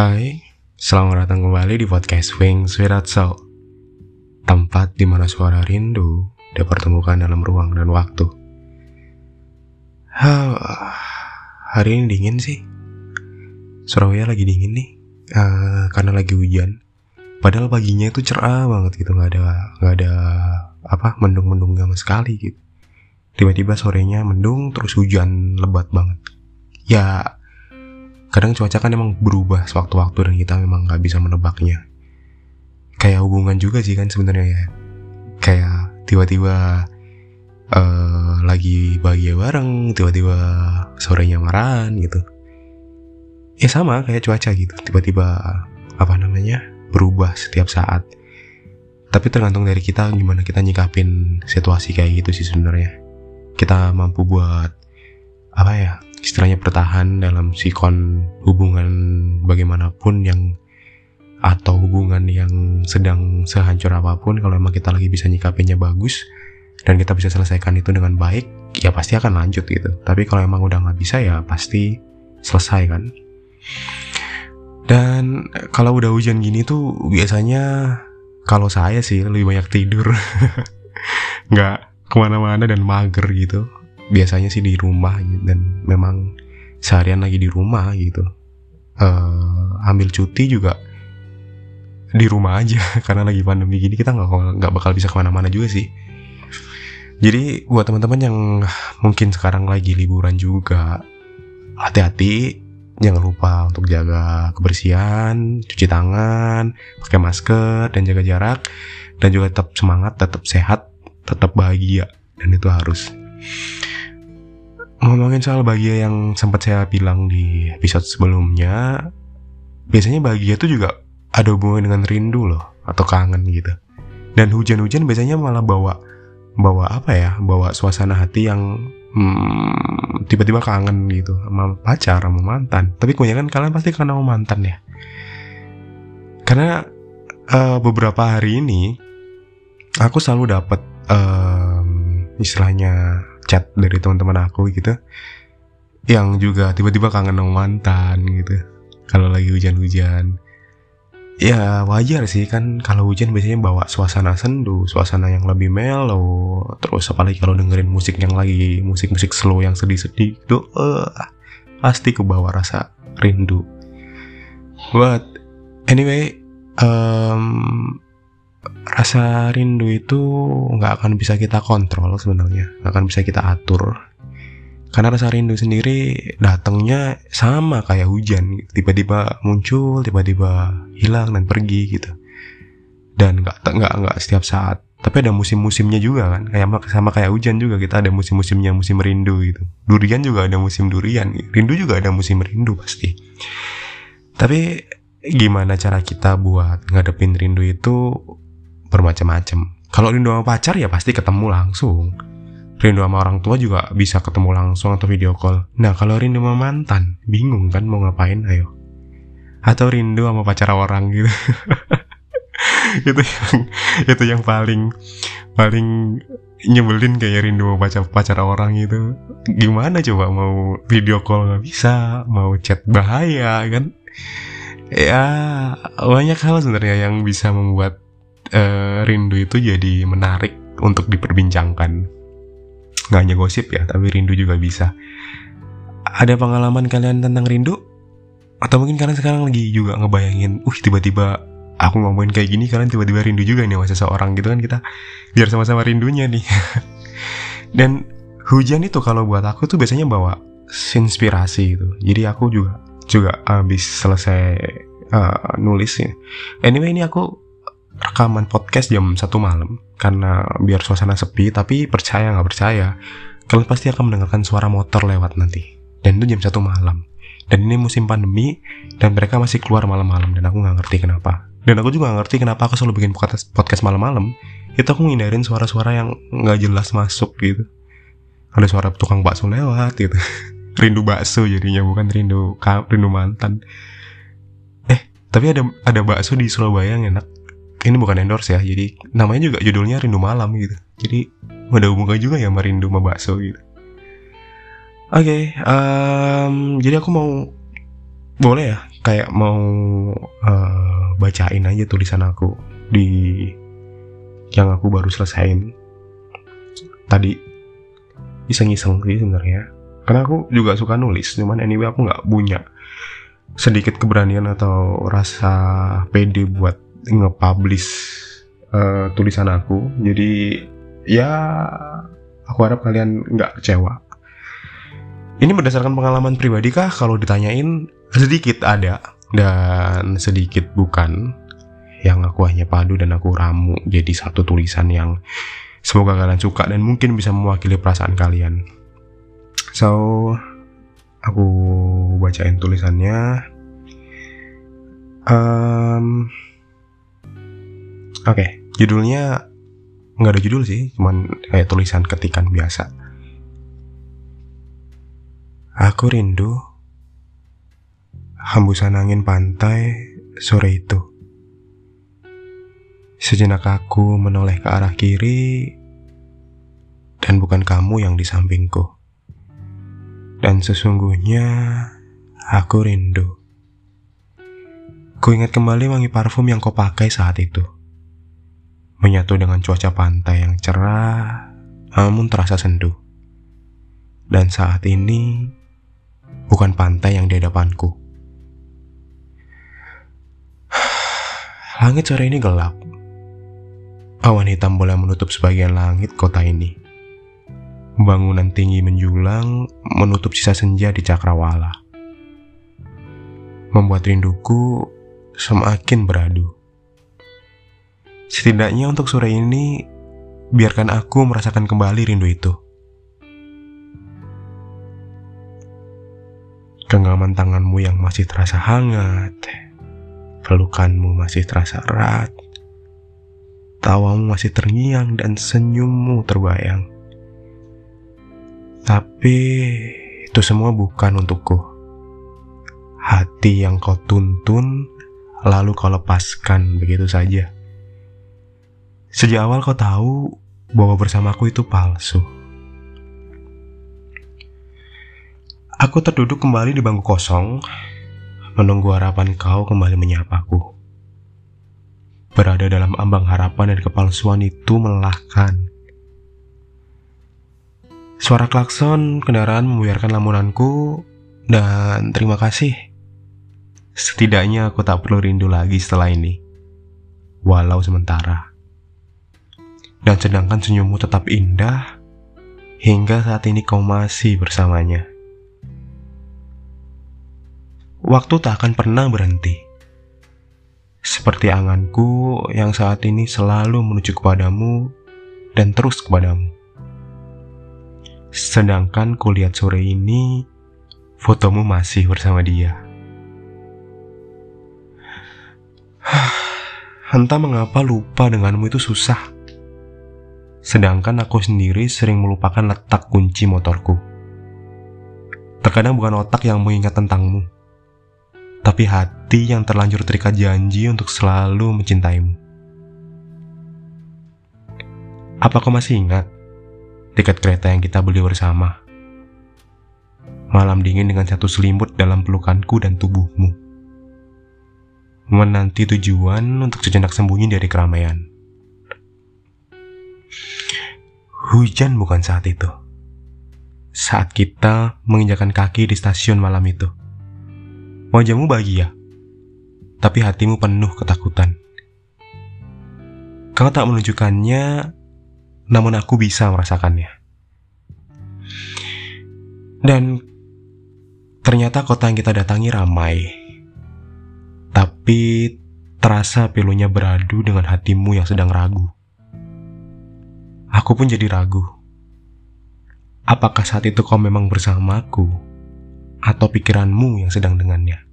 Hai, selamat datang kembali di podcast Wings Without Soul Tempat di mana suara rindu dipertemukan dalam ruang dan waktu. Hari ini dingin sih. Surabaya lagi dingin nih uh, Karena lagi hujan. Padahal paginya itu cerah banget gitu nggak ada nggak ada apa mendung-mendung sama sekali gitu. Tiba-tiba sorenya mendung terus hujan lebat banget. Ya kadang cuaca kan emang berubah sewaktu-waktu dan kita memang nggak bisa menebaknya. Kayak hubungan juga sih kan sebenarnya ya. Kayak tiba-tiba uh, lagi bahagia bareng tiba-tiba sorenya marahan gitu. Ya sama kayak cuaca gitu. Tiba-tiba apa namanya berubah setiap saat. Tapi tergantung dari kita gimana kita nyikapin situasi kayak gitu sih sebenarnya. Kita mampu buat apa ya istilahnya bertahan dalam sikon hubungan bagaimanapun yang atau hubungan yang sedang sehancur apa pun kalau emang kita lagi bisa nyikapinnya bagus dan kita bisa selesaikan itu dengan baik ya pasti akan lanjut gitu. Tapi kalau emang udah nggak bisa ya pasti selesai kan. Dan kalau udah hujan gini tuh biasanya kalau saya sih lebih banyak tidur. Nggak ke mana-mana dan mager gitu biasanya sih di rumah gitu, dan memang seharian lagi di rumah gitu. Uh, ambil cuti juga di rumah aja karena lagi pandemi gini kita nggak nggak bakal bisa ke mana-mana juga sih. Jadi buat teman-teman yang mungkin sekarang lagi liburan juga hati-hati jangan lupa untuk jaga kebersihan cuci tangan pakai masker dan jaga jarak dan juga tetap semangat tetap sehat tetap bahagia dan itu harus ngomongin soal bahagia yang sempat saya bilang di episode sebelumnya, biasanya bahagia itu juga ada hubungan dengan rindu loh atau kangen gitu. Dan hujan-hujan biasanya malah bawa bawa apa ya? Bawa suasana hati yang hmm, tiba-tiba kangen gitu sama pacar, sama mantan. Tapi kebanyakan kalian pasti kangen sama mantan ya. Karena uh, beberapa hari ini aku selalu dapat um, istilahnya chat dari teman-teman aku gitu yang juga tiba-tiba kangen sama mantan gitu kalau lagi hujan-hujan. Ya wajar sih kan kalau hujan biasanya bawa suasana sendu suasana yang lebih mellow. Terus apalagi kalau dengerin musik yang lagi musik-musik slow yang sedih-sedih itu uh, pasti kebawa rasa rindu. But anyway um, rasa rindu itu nggak akan bisa kita kontrol sebenarnya nggak akan bisa kita atur. Karena rasa rindu sendiri datangnya sama kayak hujan tiba-tiba muncul tiba-tiba hilang dan pergi gitu. Dan nggak nggak nggak setiap saat. Tapi ada musim-musimnya juga kan kayak sama kayak hujan juga kita ada musim-musimnya musim rindu gitu. Durian juga ada musim durian rindu juga ada musim rindu pasti. Tapi gimana cara kita buat ngadepin rindu itu bermacam-macam. Kalau rindu sama pacar ya pasti ketemu langsung. Rindu sama orang tua juga bisa ketemu langsung atau video call. Nah kalau rindu sama mantan, bingung kan mau ngapain ayo. Atau rindu sama pacar orang gitu. itu yang itu yang paling paling nyebelin kayak rindu sama pacar pacar orang itu gimana coba mau video call nggak bisa mau chat bahaya kan ya banyak hal sebenarnya yang bisa membuat uh, rindu itu jadi menarik untuk diperbincangkan. Gak hanya gosip ya, tapi rindu juga bisa. Ada pengalaman kalian tentang rindu? Atau mungkin kalian sekarang lagi juga ngebayangin, uh tiba-tiba aku ngomongin kayak gini, kalian tiba-tiba rindu juga nih sama seseorang gitu kan kita biar sama-sama rindunya nih. Dan hujan itu kalau buat aku tuh biasanya bawa inspirasi gitu. Jadi aku juga juga habis selesai uh, nulis ya. Anyway ini aku rekaman podcast jam satu malam. Karena biar suasana sepi tapi percaya nggak percaya kalian pasti akan mendengarkan suara motor lewat nanti. Dan itu jam satu malam. Dan ini musim pandemi dan mereka masih keluar malam-malam dan aku nggak ngerti kenapa. Dan aku juga nggak ngerti kenapa aku selalu bikin podcast malam-malam. Itu aku ngindarin suara-suara yang nggak jelas masuk gitu. Ada suara tukang bakso lewat gitu. Rindu bakso jadinya bukan rindu rindu mantan. Eh tapi ada ada bakso di Surabaya yang enak ini bukan endorse ya jadi namanya juga judulnya rindu malam gitu. Jadi ada hubungan juga ya sama rindu sama bakso gitu. Oke okay, um, jadi aku mau boleh ya kayak mau uh, bacain aja tulisan aku di yang aku baru selesaiin. Tadi iseng-iseng sih sebenarnya. Karena aku juga suka nulis cuman anyway aku nggak punya sedikit keberanian atau rasa pede buat nge-publish uh, tulisan aku. Jadi ya aku harap kalian nggak kecewa. Ini berdasarkan pengalaman pribadi kah? Kalau ditanyain sedikit ada. Dan sedikit bukan. Yang aku hanya padu dan aku ramu jadi satu tulisan yang semoga kalian suka dan mungkin bisa mewakili perasaan kalian. So, aku bacain tulisannya. Um, Oke, okay, judulnya nggak ada judul sih, cuman kayak tulisan ketikan biasa. Aku rindu hembusan angin pantai sore itu. Sejenak aku menoleh ke arah kiri dan bukan kamu yang di sampingku. Dan sesungguhnya aku rindu. Ku ingat kembali wangi parfum yang kau pakai saat itu. Menyatu dengan cuaca pantai yang cerah, namun terasa sendu. Dan saat ini, bukan pantai yang di hadapanku. Langit sore ini gelap, Awan hitam boleh menutup sebagian langit kota ini. Bangunan tinggi menjulang menutup sisa senja di cakrawala. Membuat rinduku semakin beradu. Setidaknya untuk sore ini, biarkan aku merasakan kembali rindu itu. Genggaman tanganmu yang masih terasa hangat, pelukanmu masih terasa erat, Tawamu masih terngiang dan senyummu terbayang. Tapi itu semua bukan untukku. Hati yang kau tuntun lalu kau lepaskan begitu saja. Sejak awal kau tahu bahwa bersamaku itu palsu. Aku terduduk kembali di bangku kosong, menunggu harapan kau kembali menyapaku berada dalam ambang harapan dan kepalsuan itu melelahkan. Suara klakson kendaraan membuyarkan lamunanku dan terima kasih. Setidaknya aku tak perlu rindu lagi setelah ini. Walau sementara. Dan sedangkan senyummu tetap indah hingga saat ini kau masih bersamanya. Waktu tak akan pernah berhenti seperti anganku yang saat ini selalu menuju kepadamu dan terus kepadamu. Sedangkan kulihat sore ini, fotomu masih bersama dia. Entah mengapa lupa denganmu itu susah. Sedangkan aku sendiri sering melupakan letak kunci motorku. Terkadang bukan otak yang mengingat tentangmu, tapi hati yang terlanjur terikat janji untuk selalu mencintaimu. Apa kau masih ingat tiket kereta yang kita beli bersama? Malam dingin dengan satu selimut dalam pelukanku dan tubuhmu. Menanti tujuan untuk sejenak sembunyi dari keramaian. Hujan bukan saat itu. Saat kita menginjakan kaki di stasiun malam itu Wajahmu bahagia, tapi hatimu penuh ketakutan. Kau tak menunjukkannya, namun aku bisa merasakannya. Dan ternyata kota yang kita datangi ramai, tapi terasa pilunya beradu dengan hatimu yang sedang ragu. Aku pun jadi ragu. Apakah saat itu kau memang bersamaku? atau pikiranmu yang sedang dengannya.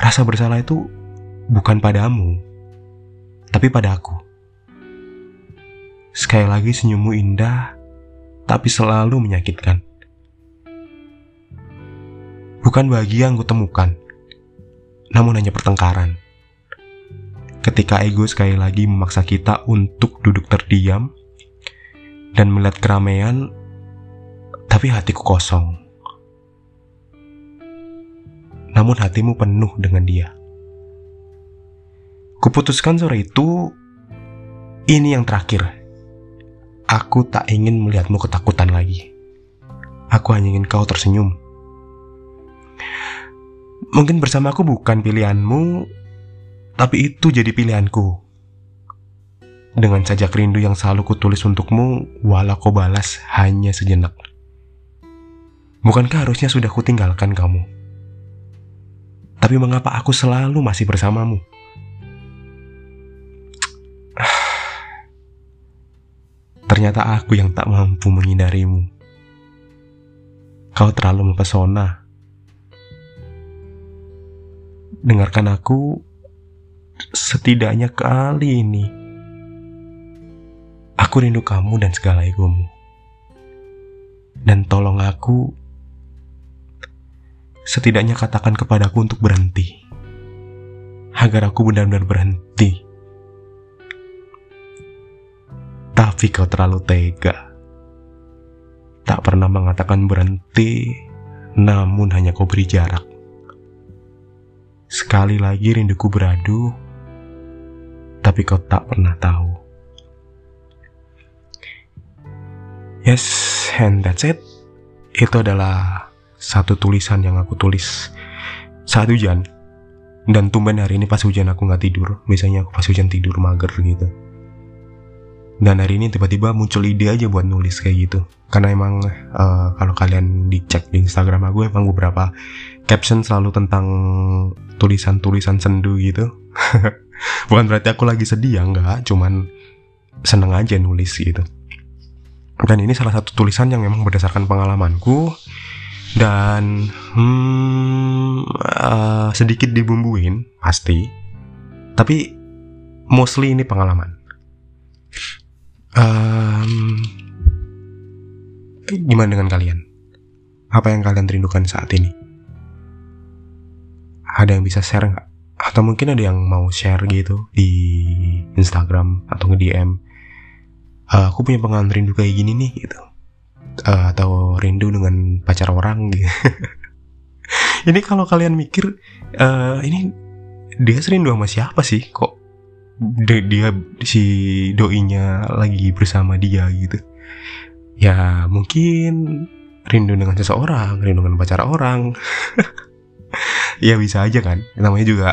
Rasa bersalah itu bukan padamu, tapi pada aku. Sekali lagi senyummu indah, tapi selalu menyakitkan. Bukan bahagia yang kutemukan, namun hanya pertengkaran. Ketika ego sekali lagi memaksa kita untuk duduk terdiam dan melihat keramaian, tapi hatiku kosong namun hatimu penuh dengan dia. Kuputuskan sore itu, ini yang terakhir. Aku tak ingin melihatmu ketakutan lagi. Aku hanya ingin kau tersenyum. Mungkin bersamaku bukan pilihanmu, tapi itu jadi pilihanku. Dengan sajak rindu yang selalu kutulis untukmu, walau kau balas hanya sejenak. Bukankah harusnya sudah kutinggalkan kamu? Tapi mengapa aku selalu masih bersamamu? Ternyata aku yang tak mampu menghindarimu. Kau terlalu mempesona. Dengarkan aku setidaknya kali ini. Aku rindu kamu dan segala egomu. Dan tolong aku setidaknya katakan kepadaku untuk berhenti. Agar aku benar-benar berhenti Tapi kau terlalu tega. Tak pernah mengatakan berhenti, namun hanya kau beri jarak. Sekali lagi rinduku beradu, tapi kau tak pernah tahu. Yes, and that's it. Itu adalah satu tulisan yang aku tulis saat hujan. Dan tumben hari ini pas hujan aku nggak tidur. Biasanya aku pas hujan tidur mager gitu dan hari ini tiba-tiba muncul ide aja buat nulis kayak gitu karena emang uh, kalau kalian dicek di Instagram aku emang beberapa caption selalu tentang tulisan-tulisan sendu gitu bukan berarti aku lagi sedih ya enggak cuman seneng aja nulis gitu dan ini salah satu tulisan yang memang berdasarkan pengalamanku dan hmm, uh, sedikit dibumbuin pasti tapi mostly ini pengalaman Um, gimana dengan kalian? Apa yang kalian rindukan saat ini? Ada yang bisa share nggak? Atau mungkin ada yang mau share gitu di Instagram atau nge-DM. Uh, aku punya pengalaman rindu kayak gini nih gitu. Uh, atau rindu dengan pacar orang gitu. ini kalau kalian mikir, uh, ini dia serindu sama siapa sih? Kok dia si doinya lagi bersama dia gitu ya mungkin rindu dengan seseorang rindu dengan pacar orang ya bisa aja kan. Namanya juga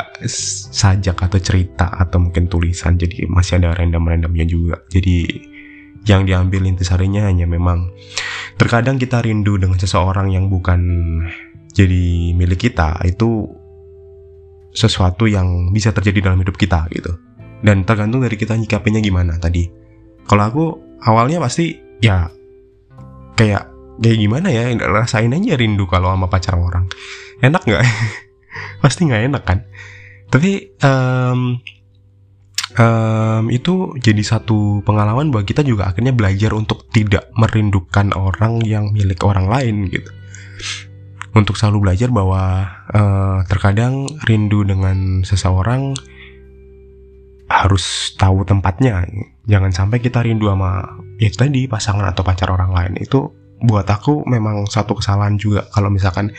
sajak atau cerita atau mungkin tulisan. Jadi masih ada random-randomnya juga. Jadi yang diambil intisarinya hanya memang terkadang kita rindu dengan seseorang yang bukan jadi milik kita. Itu sesuatu yang bisa terjadi dalam hidup kita gitu. Dan tergantung dari kita nyikapinya gimana tadi. Kalau aku awalnya pasti ya kayak kayak gimana ya rasain aja rindu kalau sama pacar orang. Enak nggak pasti nggak enak kan? Tapi um, um, itu jadi satu pengalaman bahwa kita juga akhirnya belajar untuk tidak merindukan orang yang milik orang lain gitu. Untuk selalu belajar bahwa uh, terkadang rindu dengan seseorang harus tahu tempatnya. Jangan sampai kita rindu sama itu tadi pasangan atau pacar orang lain. Itu buat aku memang satu kesalahan juga kalau misalkan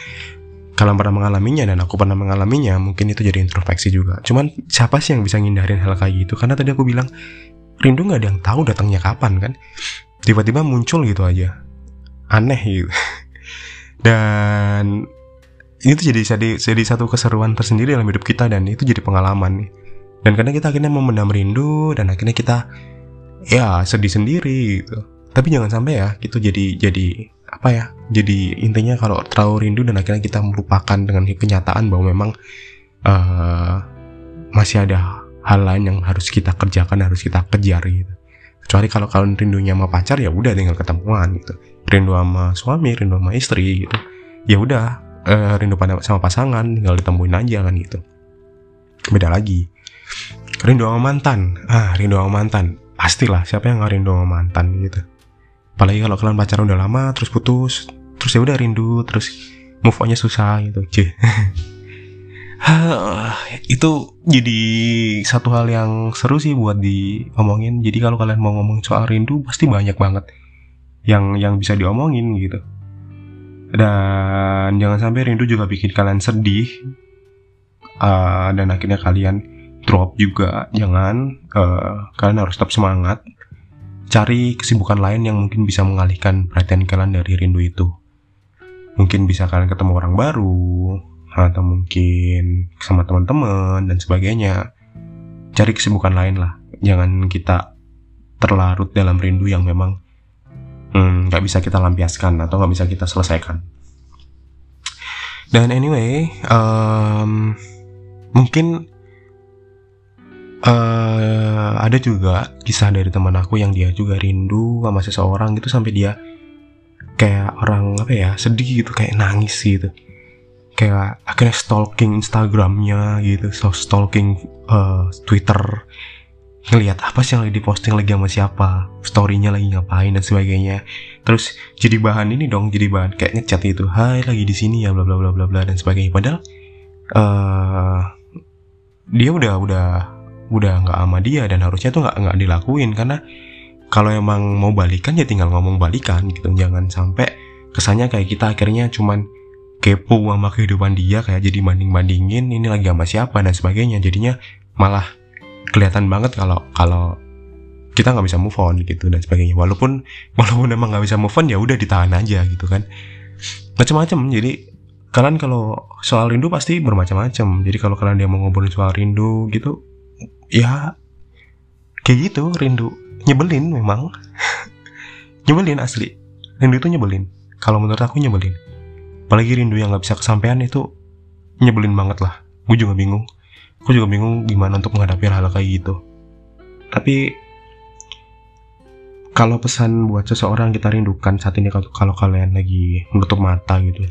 kalian pernah mengalaminya dan aku pernah mengalaminya mungkin itu jadi introspeksi juga. Cuman siapa sih yang bisa ngindarin hal kayak gitu? Karena tadi aku bilang rindu nggak ada yang tahu datangnya kapan kan? Tiba-tiba muncul gitu aja. Aneh gitu. Dan itu jadi jadi jadi satu keseruan tersendiri dalam hidup kita dan itu jadi pengalaman nih. Dan kadang kita akhirnya memendam rindu dan akhirnya kita ya sedih sendiri gitu. Tapi jangan sampai ya itu jadi jadi apa ya jadi intinya kalau terlalu rindu dan akhirnya kita melupakan dengan kenyataan bahwa memang uh, masih ada hal lain yang harus kita kerjakan harus kita kejar gitu. Kecuali kalau kalian rindunya sama pacar ya udah tinggal ketemuan gitu. Rindu sama suami rindu sama istri gitu. Ya udah uh, rindu pada sama pasangan tinggal ditemuin aja kan gitu. Beda lagi. Rindu sama mantan. Ah rindu sama mantan. Pastilah siapa yang nggak rindu sama mantan gitu apalagi kalau kalian pacaran udah lama terus putus terus ya udah rindu terus move onnya susah gitu. Cuy itu jadi satu hal yang seru sih buat diomongin. Jadi kalau kalian mau ngomong soal rindu pasti banyak banget yang yang bisa diomongin gitu. Dan jangan sampai rindu juga bikin kalian sedih uh, dan akhirnya kalian drop juga. Jangan uh, kalian harus tetap semangat cari kesibukan lain yang mungkin bisa mengalihkan perhatian kalian dari rindu itu. Mungkin bisa kalian ketemu orang baru atau mungkin sama teman-teman dan sebagainya. Cari kesibukan lain lah. Jangan kita terlarut dalam rindu yang memang Hmm, nggak hmm, bisa kita lampiaskan atau nggak bisa kita selesaikan. Dan anyway, um, mungkin uh, ada juga kisah dari teman aku yang dia juga rindu sama seseorang gitu sampai dia kayak orang apa ya sedih gitu kayak nangis gitu. Kayak akhirnya stalking Instagramnya gitu so stalking uh, Twitter. Ngelihat apa sih yang lagi diposting lagi sama siapa storynya lagi ngapain dan sebagainya. Terus jadi bahan ini dong jadi bahan kayak ngechat itu hai lagi di sini ya bla bla bla bla bla dan sebagainya. Padahal uh, dia udah udah udah nggak sama dia dan harusnya tuh nggak nggak dilakuin. Karena kalau emang mau balikan ya tinggal ngomong balikan gitu. Jangan sampai kesannya kayak kita akhirnya cuman kepo sama kehidupan dia kayak jadi banding bandingin ini lagi sama siapa dan sebagainya. Jadinya malah kelihatan banget kalau kalau kita nggak bisa move on gitu dan sebagainya. Walaupun walaupun emang nggak bisa move on ya udah ditahan aja gitu kan. Macam-macam jadi kalian kalau soal rindu pasti bermacam-macam. Jadi kalau kalian dia mau ngobrolin soal rindu gitu ya kayak gitu rindu. Nyebelin memang. Nyebelin asli. Rindu itu nyebelin. Kalau menurut aku nyebelin. Apalagi rindu yang nggak bisa kesampaian itu nyebelin banget lah. Gue juga bingung. Aku juga bingung gimana untuk menghadapi hal, -hal kayak gitu. Tapi kalau pesan buat seseorang kita rindukan saat ini kalau, kalau kalian lagi menutup mata gitu.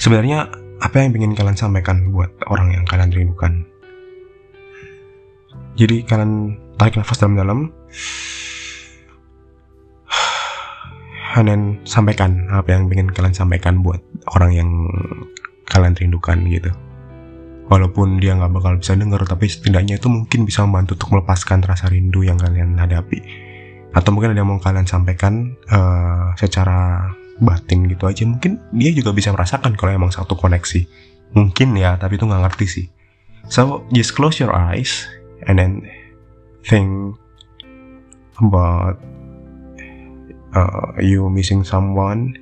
Sebenarnya apa yang ingin kalian sampaikan buat orang yang kalian rindukan jadi kalian tarik nafas dalam-dalam. Dan sampaikan apa yang ingin kalian sampaikan buat orang yang kalian rindukan gitu. Walaupun dia nggak bakal bisa denger tapi setidaknya itu mungkin bisa membantu untuk melepaskan rasa rindu yang kalian hadapi. Atau mungkin ada yang mau kalian sampaikan uh, secara batin gitu aja. Mungkin dia juga bisa merasakan kalau emang satu koneksi. Mungkin ya tapi itu nggak ngerti sih. So just close your eyes and then think about uh, you missing someone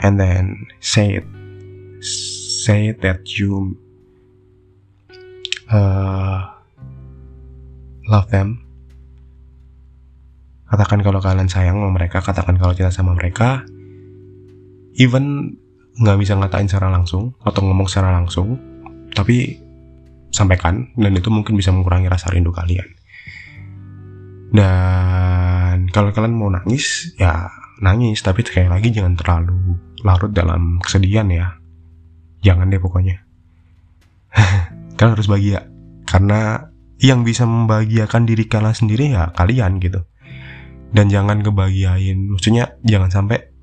and then say it say that you uh, love them. Katakan kalau kalian sayang sama mereka katakan kalau cinta sama mereka. Even nggak bisa ngatain secara langsung atau ngomong secara langsung tapi sampaikan dan itu mungkin bisa mengurangi rasa rindu kalian. Dan kalau kalian mau nangis ya nangis tapi sekali lagi jangan terlalu larut dalam kesedihan ya. Jangan deh pokoknya. Kalian harus bahagia karena yang bisa membahagiakan diri kalian sendiri ya kalian gitu. Dan jangan kebahagiain maksudnya jangan sampai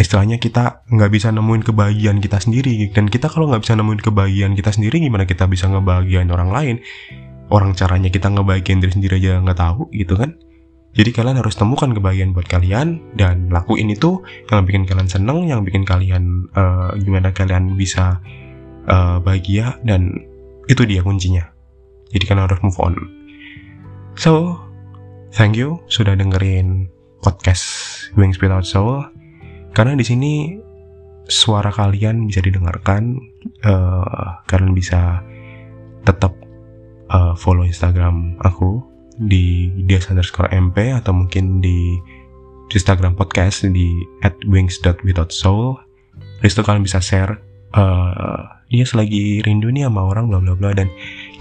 istilahnya kita nggak bisa nemuin kebahagiaan kita sendiri dan kita kalau nggak bisa nemuin kebahagiaan kita sendiri gimana kita bisa ngebahagiain orang lain orang caranya kita ngebahagiain diri sendiri aja nggak tahu gitu kan jadi kalian harus temukan kebahagiaan buat kalian dan lakuin itu yang bikin kalian seneng yang bikin kalian uh, gimana kalian bisa uh, bahagia dan itu dia kuncinya. Jadi kalian harus move on. So, thank you sudah dengerin podcast Wings Without Soul. Karena di sini suara kalian bisa didengarkan, uh, kalian bisa tetap uh, follow Instagram aku di dia underscore mp atau mungkin di Instagram podcast di at wings.withoutsoul. Di situ kalian bisa share uh, dia selagi rindu nih sama orang bla bla bla dan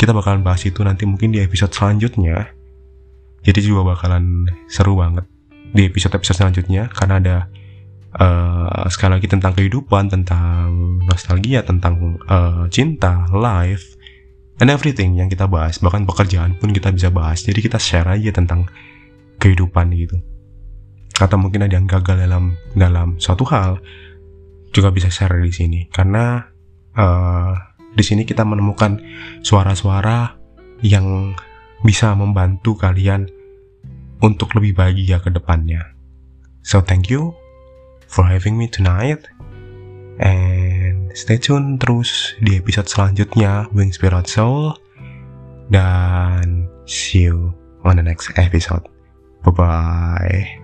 kita bakalan bahas itu nanti mungkin di episode selanjutnya jadi juga bakalan seru banget di episode episode selanjutnya karena ada uh, sekali lagi tentang kehidupan tentang nostalgia tentang uh, cinta life and everything yang kita bahas bahkan pekerjaan pun kita bisa bahas jadi kita share aja tentang kehidupan gitu atau mungkin ada yang gagal dalam dalam suatu hal juga bisa share di sini karena uh, di sini kita menemukan suara-suara yang bisa membantu kalian untuk lebih bahagia ke depannya. So thank you. For having me tonight. And stay tune terus di episode selanjutnya Wings Spirit Soul. Dan see you on the next episode. Bye-bye.